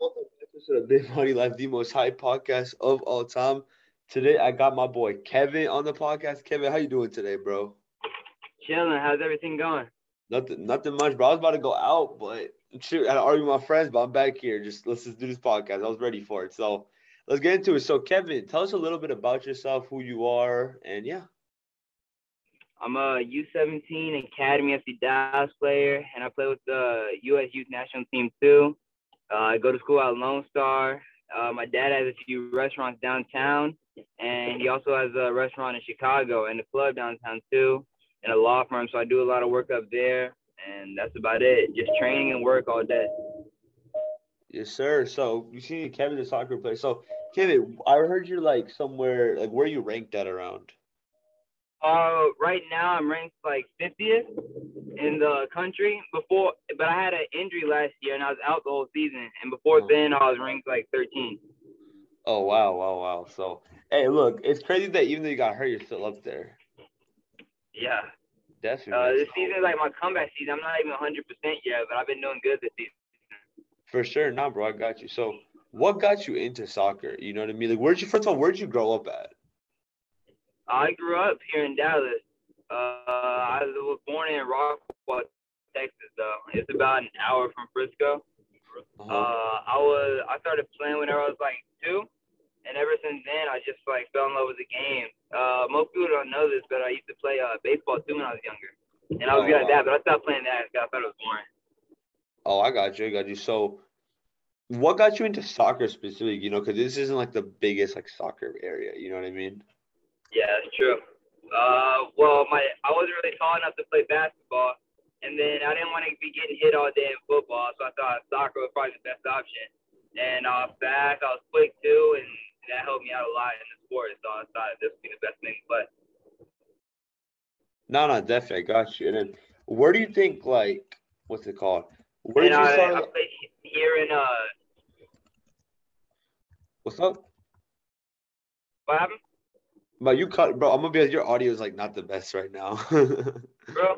episode of Big Money Life, the most hype podcast of all time. Today I got my boy Kevin on the podcast. Kevin, how you doing today, bro? Chilling. How's everything going? Nothing, nothing much, bro. I was about to go out, but shoot, I had to argue with my friends, but I'm back here. Just let's just do this podcast. I was ready for it. So let's get into it. So, Kevin, tell us a little bit about yourself, who you are, and yeah. I'm a U17 Academy FC Dallas player, and I play with the U.S. Youth National Team too. Uh, I go to school at Lone Star. Uh, my dad has a few restaurants downtown, and he also has a restaurant in Chicago and a club downtown too, and a law firm. So I do a lot of work up there, and that's about it. Just training and work all day. Yes, sir. So you see Kevin, the soccer player. So Kevin, I heard you're like somewhere like where you ranked at around. Uh, right now I'm ranked like 50th in the country. Before, but I had an injury last year and I was out the whole season. And before Oh. then, I was ranked like 13. Oh wow, wow, wow. So hey, look, it's crazy that even though you got hurt, you're still up there. Yeah. Definitely. Uh, this season is like my comeback season. I'm not even 100% yet, but I've been doing good this season. For sure, nah, bro, I got you. So, what got you into soccer? You know what I mean? Like, where'd you first of all, where'd you grow up at? I grew up here in Dallas. Uh, I was born in Rockwall, Texas, though. It's about an hour from Frisco. Uh-huh. Uh, I was I started playing whenever I was like two, and ever since then I just like fell in love with the game. Uh, most people don't know this, but I used to play uh, baseball too when I was younger, and I was Oh, good at that. But I stopped playing that because I thought it was boring. oh, I got you, I got you. So, what got you into soccer specifically? You know, because this isn't like the biggest like soccer area. You know what I mean? Yeah, that's true. Uh, well, my I wasn't really tall enough to play basketball, and then I didn't want to be getting hit all day in football, so I thought soccer was probably the best option. And I was fast, I was quick too, and that helped me out a lot in the sport. So I thought this would be the best thing to play. No, no, definitely, I got you. And then, where do you think like what's it called? Where did and you I, start? I played here in uh, What's up? what happened, But you cut, bro. I'm gonna be like, your audio is like not the best right now. bro?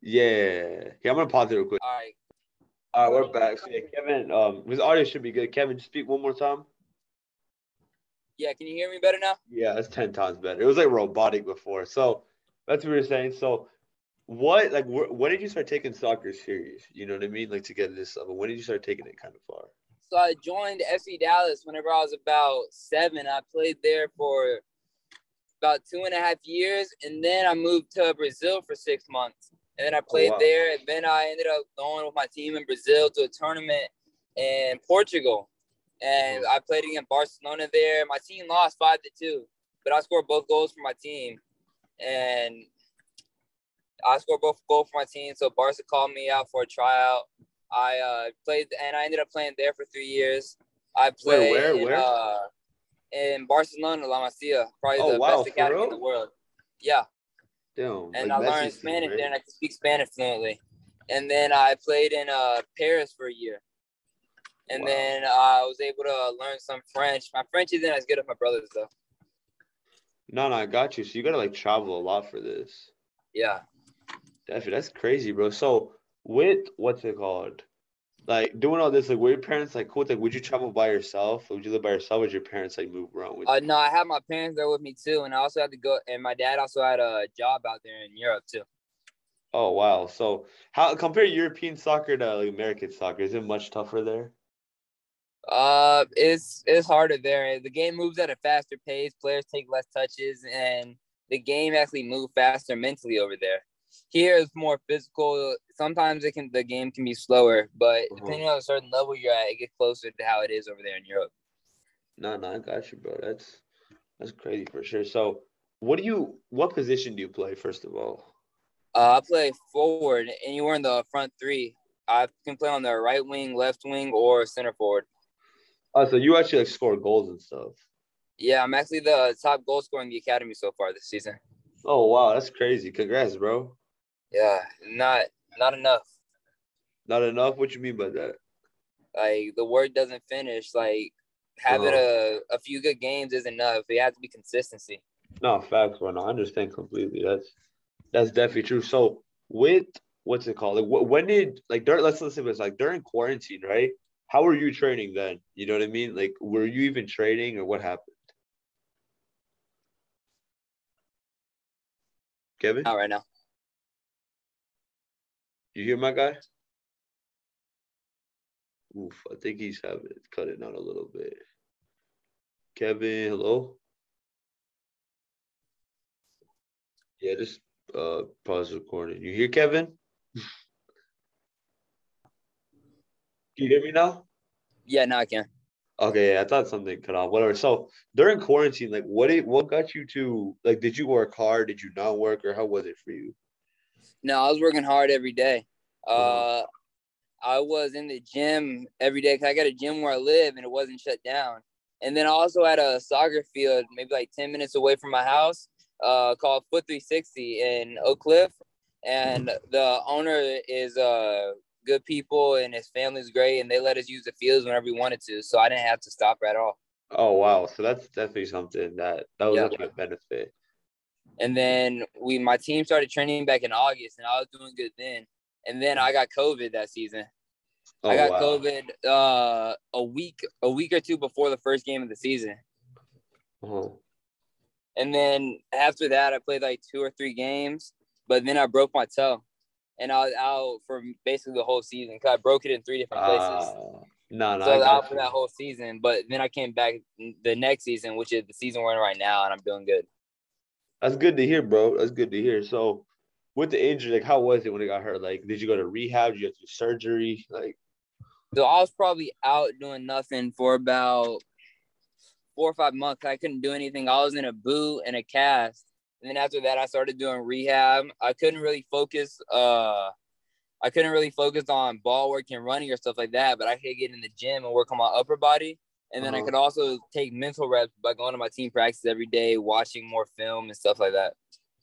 yeah. Yeah, I'm gonna pause it real quick. All right. All right, we're back. So yeah, Kevin, um, his audio should be good. Kevin, just speak one more time. Yeah, can you hear me better now? Yeah, that's ten times better. It was like robotic before. So that's what we were saying. So what, like, wh- when did you start taking soccer serious? You know what I mean? Like to get to this level. When did you start taking it kind of far? So I joined FC Dallas whenever I was about seven. I played there for about two and a half years, and then I moved to Brazil for six months. And then I played wow. there, and then I ended up going with my team in Brazil to a tournament in Portugal. And I played against Barcelona there. My team lost five to two, but I scored both goals for my team. And I scored both goals for my team. So Barca called me out for a tryout. I uh, played, and I ended up playing there for three years. I played where, where? Uh, in Barcelona, La Masia, probably Oh, the wow, best academy real? in the world. Yeah, Damn. and like I learned Spanish right? there, and I can speak Spanish fluently. And then I played in uh, Paris for a year, and Wow. then I was able to learn some French. My French isn't as good as my brother's though. No, no, I got you. So you gotta like travel a lot for this. Yeah. Definitely, that's crazy, bro. So with what's it called? Like doing all this, like were your parents like cool? Like, would you travel by yourself? Or would you live by yourself? Or would your parents like move around with? Uh, no, I had my parents there with me too, and I also had to go. And my dad also had a job out there in Europe too. Oh wow! So how compare European soccer to like American soccer? Is it much tougher there? Uh, it's it's harder there. The game moves at a faster pace. Players take less touches, and the game actually moves faster mentally over there. Here it's more physical. Sometimes it can the game can be slower, but Uh-huh. depending on a certain level you're at, it gets closer to how it is over there in Europe. No, no, I got you, bro. That's that's crazy for sure. So what do you? What position do you play first of all? Uh, I play forward, anywhere in the front three. I can play on the right wing, left wing, or center forward. Oh, so you actually like score goals and stuff. Yeah, I'm actually the top goal scorer in the academy so far this season. Oh wow, that's crazy. Congrats, bro. Yeah, not not enough. Not enough. What you mean by that? Like the work doesn't finish. Like having Uh-huh. a, a few good games isn't enough. It has to be consistency. No, facts, bro. No, I understand completely. That's that's definitely true. So with what's it called? Like, wh- when did like during let's let's say it was like during quarantine, right? how were you training then? You know what I mean? Like, were you even training or what happened? Kevin, Not right now. You hear my guy? Oof, I think he's having cut it out a little bit. Kevin, hello. Yeah, just uh pause recording. You hear Kevin? Can you hear me now? Yeah, now I can. Okay, yeah, I thought something cut off. Whatever. So during quarantine, like what it what got you to like did you work hard? Did you not work or how was it for you? No, I was working hard every day. Uh, I was in the gym every day because I got a gym where I live and it wasn't shut down. And then I also had a soccer field maybe like 10 minutes away from my house uh, called Foot 360 in Oak Cliff. And the owner is uh, good people and his family's great. And they let us use the fields whenever we wanted to. So I didn't have to stop at all. Oh wow. So that's definitely something that that was Yeah. a benefit. And then we, my team started training back in August and I was doing good then. And then I got COVID that season. Oh, I got wow. COVID uh, a week a week or two before the first game of the season, Oh. and then after that, I played like two or three games, but then I broke my toe, and I was out for basically the whole season because I broke it in three different places. Uh, no, no, so I was out for that whole season, but then I came back the next season, which is the season we're in right now, and I'm doing good. That's good to hear, bro. That's good to hear. So with the injury, like how was it when it got hurt? Like, did you go to rehab? Did you have to surgery? Like, So I was probably out doing nothing for about four or five months. I couldn't do anything. I was in a boot and a cast. And then after that, I started doing rehab. I couldn't really focus. Uh, I couldn't really focus on ball work and running or stuff like that. But I could get in the gym and work on my upper body. And then I Uh-huh. could also take mental reps by going to my team practice every day, watching more film and stuff like that.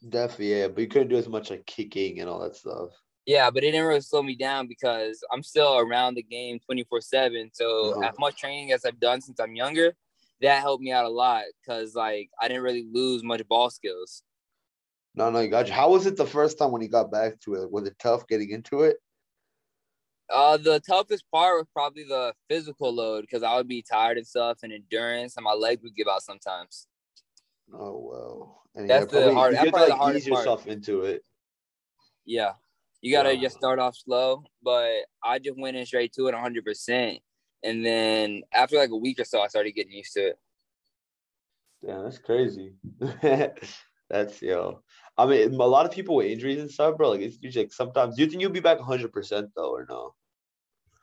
definitely, yeah. But you couldn't do as much like kicking and all that stuff. Yeah, but it didn't really slow me down because I'm still around the game 24 7. So, Uh-huh. as much training as I've done since I'm younger, that helped me out a lot because, like, I didn't really lose much ball skills. No, no, you got you. How was it the first time when you got back to it? Was it tough getting into it? Uh, the toughest part was probably the physical load because I would be tired and stuff and endurance, and my legs would give out sometimes. Oh well. And That's the probably- hard- You that's probably the like hardest ease part. yourself into it. Yeah. You got to Wow. just start off slow, but I just went in straight to it 100%. And then after like a week or so, I started getting used to it. Damn, that's crazy. that's yo. I mean, a lot of people with injuries and stuff, bro. Like it's usually like sometimes. Do you think you'll be back 100 percent though, or no?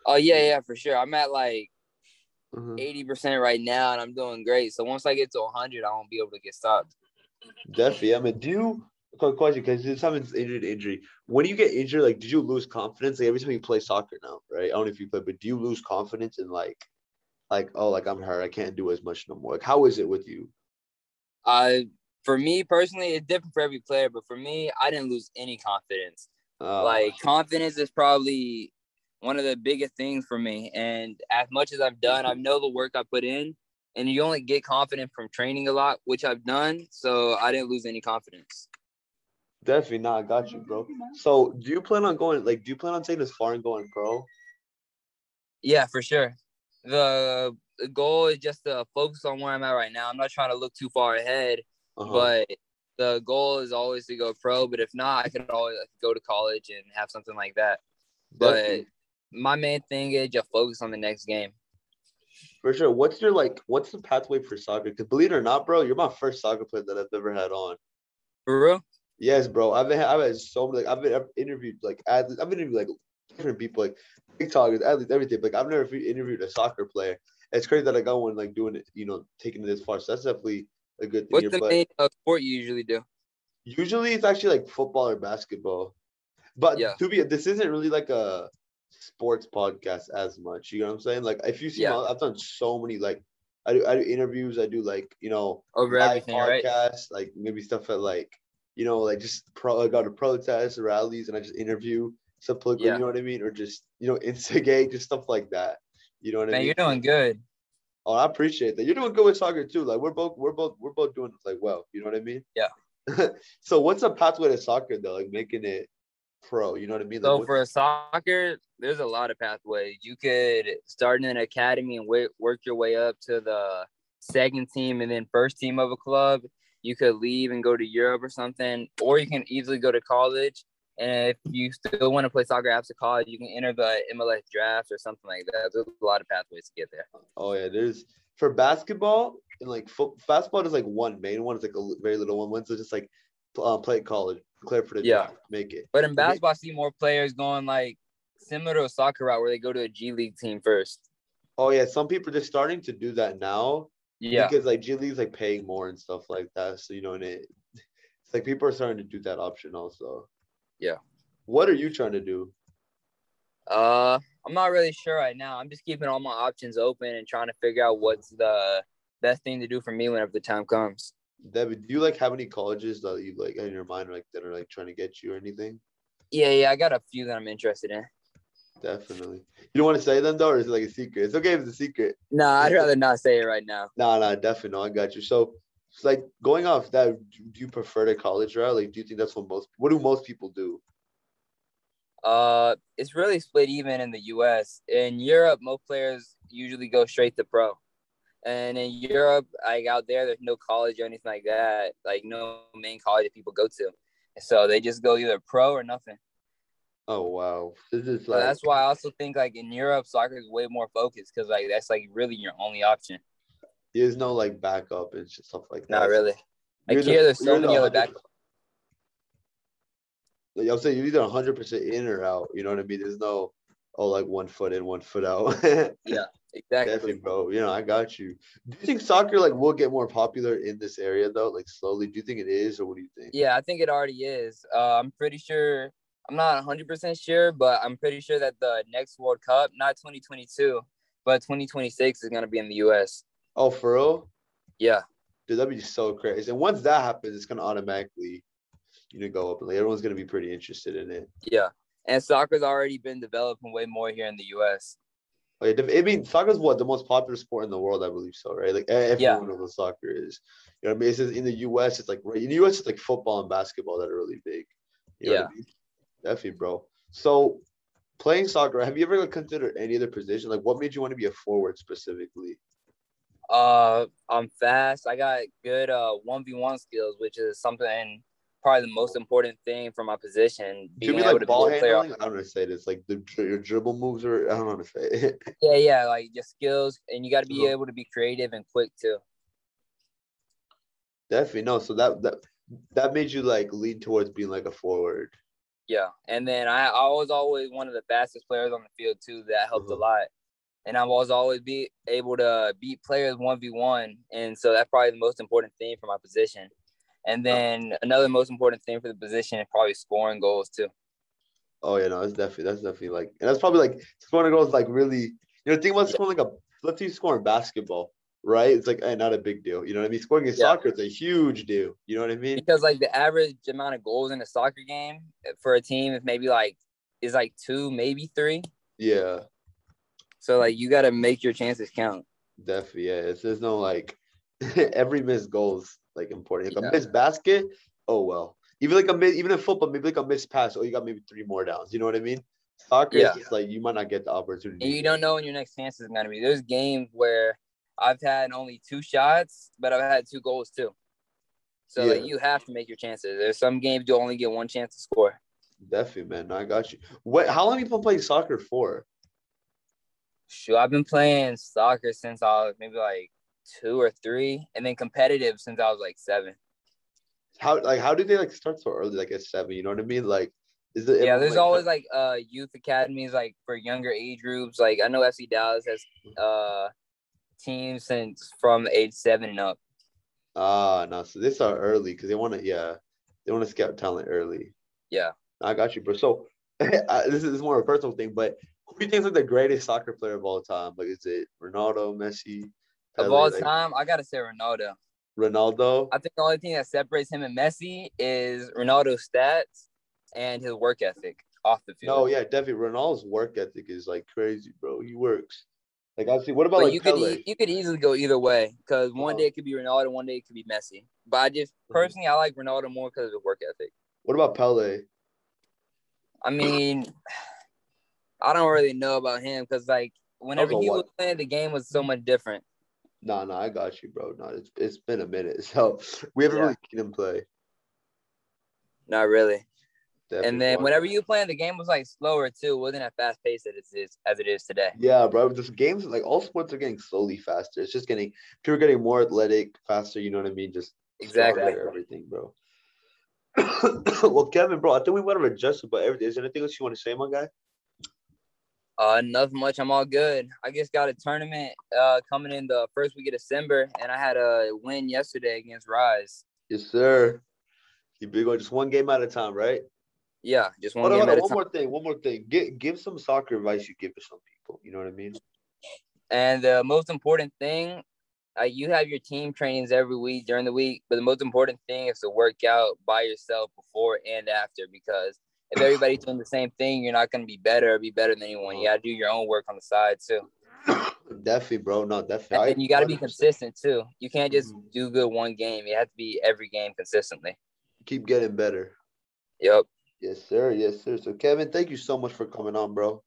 Oh, yeah, yeah, for sure. I'm at like Mhm. 80% right now and I'm doing great. So once I get to 100, I won't be able to get stopped. Definitely. I mean, do you? Quick question, because someone's injured, injury. When you get injured, like, did you lose confidence? Like every time you play soccer now, right? I don't know if you play, but do you lose confidence in like, like, oh, like I'm hurt, I can't do as much no more. Like, how is it with you? Uh, for me personally, it's different for every player, but for me, I didn't lose any confidence. Uh, like confidence is probably one of the biggest things for me. And as much as I've done, I know the work I put in, and you only get confident from training a lot, which I've done. So I didn't lose any confidence. definitely not. I got you, bro. So, do you plan on going? Like, do you plan on taking this far and going pro? Yeah, for sure. The, the goal is just to focus on where I'm at right now. I'm not trying to look too far ahead, Uh-huh. but the goal is always to go pro. But if not, I could always go to college and have something like that. But Definitely. My main thing is just focus on the next game. For sure. What's your like? What's the pathway for soccer? Because believe it or not, bro, you're my first soccer player that I've ever had on. For real? Yes, bro. I've been, I've had so many. Like, I've been I've interviewed like athletes. I've interviewed like different people, like TikTokers, athletes, everything. But like I've never interviewed a soccer player. It's crazy that I got one like doing it, you know, taking it this far. So that's definitely a good thing. What's the but main uh, sport you usually do? usually it's actually like football or basketball. But Yeah. to be, this isn't really like a sports podcast as much. You know what I'm saying? Like if you see, Yeah. my, I've done so many like. I do, I do interviews. I do like you know Over everything, right? like maybe stuff at like, you know, like just pro I go to protests, rallies, and I just interview some political, Yeah. you know what I mean? Or just, you know, instigate, just stuff like that. You know what I mean? you're doing good. Oh, I appreciate that. You're doing good with soccer too. Like we're both we're both we're both doing like well, you know what I mean? Yeah. so what's a pathway to soccer though? Like making it pro? You know what I mean? Like, So for soccer, there's a lot of pathways. You could start in an academy and work your way up to the second team and then first team of a club. You could leave and go to Europe or something, or you can easily go to college. And if you still want to play soccer after college, you can enter the MLS draft or something like that. There's a lot of pathways to get there. oh yeah, there's for basketball and like foot, basketball is like one main one. It's like a very little one. One's just like uh, play at college, clear for the Yeah. make it. But in basketball, I see more players going like similar to a soccer route where they go to a G League team first. Oh yeah, some people are just starting to do that now. Yeah. Because like G League's like paying more and stuff like that. So you know, and it it's like people are starting to do that option also. Yeah. What are you trying to do? Uh, I'm not really sure right now. I'm just keeping all my options open and trying to figure out what's the best thing to do for me whenever the time comes. David, do you like have any colleges that you like in your mind like that are like trying to get you or anything? Yeah, yeah, I got a few that I'm interested in. Definitely. You don't want to say them though, or is it like a secret? It's okay if it's a secret. No, I'd rather not say it right now. Nah, nah, definitely. No, I got you. So, it's like going off that, do do you prefer the college route? Like, do you think that's what most? What do most people do? Uh, it's really split even in the U.S. In Europe, most players usually go straight to pro, and in Europe, like out there, there's no college or anything like that. Like no main college that people go to, so they just go either pro or nothing. Oh wow, this is So like that's why I also think like in Europe, soccer is way more focused because like that's like really your only option. there's no like backup and stuff like that. Not really. You're Like the- here, there's so you're the many other 100% Like I'm saying, you're either 100 percent in or out. You know what I mean? There's no oh like one foot in, one foot out. Exactly. Definitely, bro. You know, I got you. Do you think soccer like will get more popular in this area though? Like slowly? Do you think it is, or what do you think? Yeah, I think it already is. Uh, I'm pretty sure. I'm not 100% sure, but I'm pretty sure that the next World Cup, not 2022, but 2026, is going to be in the U.S. Oh, for real? Yeah. Dude, that'd be so crazy. And once that happens, it's gonna automatically, you know, go up. Like everyone's gonna be pretty interested in it. Yeah. And soccer's already been developing way more here in the U.S. Like, I mean, soccer's what the most popular sport in the world, I believe so, right? Like everyone Yeah. knows what soccer is. You know I mean? It's just in the U.S. It's like right in the U.S. It's like football and basketball that are really big. You know what I mean? Definitely, bro. So, playing soccer, have you ever like, considered any other position? Like, what made you want to be a forward specifically? Uh, I'm fast. I got good uh 1v1 skills, which is something probably the most important thing for my position. Being mean able like to ball be player. handling? I don't know how to say this. Like the your dribble moves, are. I don't know how to say it. Yeah, yeah, like your skills, and you got to be Uh-huh. able to be creative and quick too. Definitely no. So that that that made you like lean towards being like a forward. Yeah, and then I, I was always one of the fastest players on the field too. That helped Uh-huh. a lot, and I was always be able to beat players one v one, and so that's probably the most important thing for my position. And then another most important thing for the position is probably scoring goals too. Oh yeah, no, that's definitely that's definitely like, and that's probably like scoring goals like really. You know, think about scoring like a let's say in basketball, right? It's like eh, not a big deal. You know what I mean? Scoring in Yeah. soccer, it's a huge deal. You know what I mean? Because like the average amount of goals in a soccer game for a team is maybe like is like two, maybe three. Yeah, So like you got to make your chances count. definitely. Yeah, it's there's no like every missed goal is like important. Like Yeah. a missed basket, oh well. Even like a miss, even in football, maybe like a missed pass, oh you got maybe three more downs. You know what I mean? Soccer, Yeah. it's like you might not get the opportunity. and you don't know when your next chance is gonna be. There's games where I've had only two shots, but I've had two goals too. So Yeah. like you have to make your chances. There's some games you only get one chance to score. Definitely, man. I got you. What? How long have you been playing soccer for? Shoot, I've been playing soccer since I was maybe like two or three, and then competitive since I was like seven. How like how did they like start so early? Like at seven, you know what I mean? Like, is it? Yeah, there's like, always like uh youth academies like for younger age groups. Like I know FC Dallas has uh teams since from age seven and up. Ah, no. So they start early because they want to. Yeah, they want to scout talent early. Yeah. I got you, bro. So this is more of a personal thing, but who do you think is like the greatest soccer player of all time? Like, is it Ronaldo, Messi, Of all like, time, I gotta say Ronaldo. Ronaldo? I think the only thing that separates him and Messi is Ronaldo's stats and his work ethic off the field. No, yeah, definitely. Ronaldo's work ethic is like crazy, bro. He works. Like, obviously, what about But like you could e- you could easily go either way because one Uh-huh. day it could be Ronaldo, one day it could be Messi. But I just Mhm. personally I like Ronaldo more because of his work ethic. What about Pele? I mean, I don't really know about him because like whenever Also he was playing, the game was so much different. Nah, nah, I got you, bro. No, it's it's been a minute, so we haven't Yeah. really seen him play. Not really. Definitely And then want- whenever you playing, the game was like slower too. It wasn't as fast paced as it is as it is today. Yeah, bro. This games like all sports are getting slowly faster. It's just getting people are getting more athletic, faster. You know what I mean? Just Exactly. everything, bro. well, Kevin, bro, I think we went over just about everything. Is there anything else you want to say, my guy? Uh, nothing much. I'm all good. I just got a tournament uh coming in the first week of December, and I had a win yesterday against Rise. Yes, sir. You big on just one game at a time, right? Yeah, just one Hold game hold at on. a One time. more thing. One more thing. Give give some soccer advice you give to some people. You know what I mean? And the most important thing, uh, you have your team trainings every week during the week, but the most important thing is to work out by yourself before and after because if everybody's doing the same thing, you're not going to be better or be better than anyone. You got to do your own work on the side too. definitely, bro. No, definitely. And you got to be 100% consistent too. You can't just Mhm. do good one game. You have to be every game consistently. Keep getting better. Yep. Yes, sir. Yes, sir. So, Kevin, thank you so much for coming on, bro.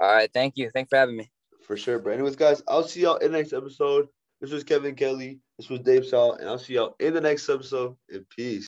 All right. Thank you. Thanks for having me. For sure, bro. Anyways, guys, I'll see y'all in the next episode. This was Kevin Kelly. This was Dave Saul, and I'll see y'all in the next episode. And peace.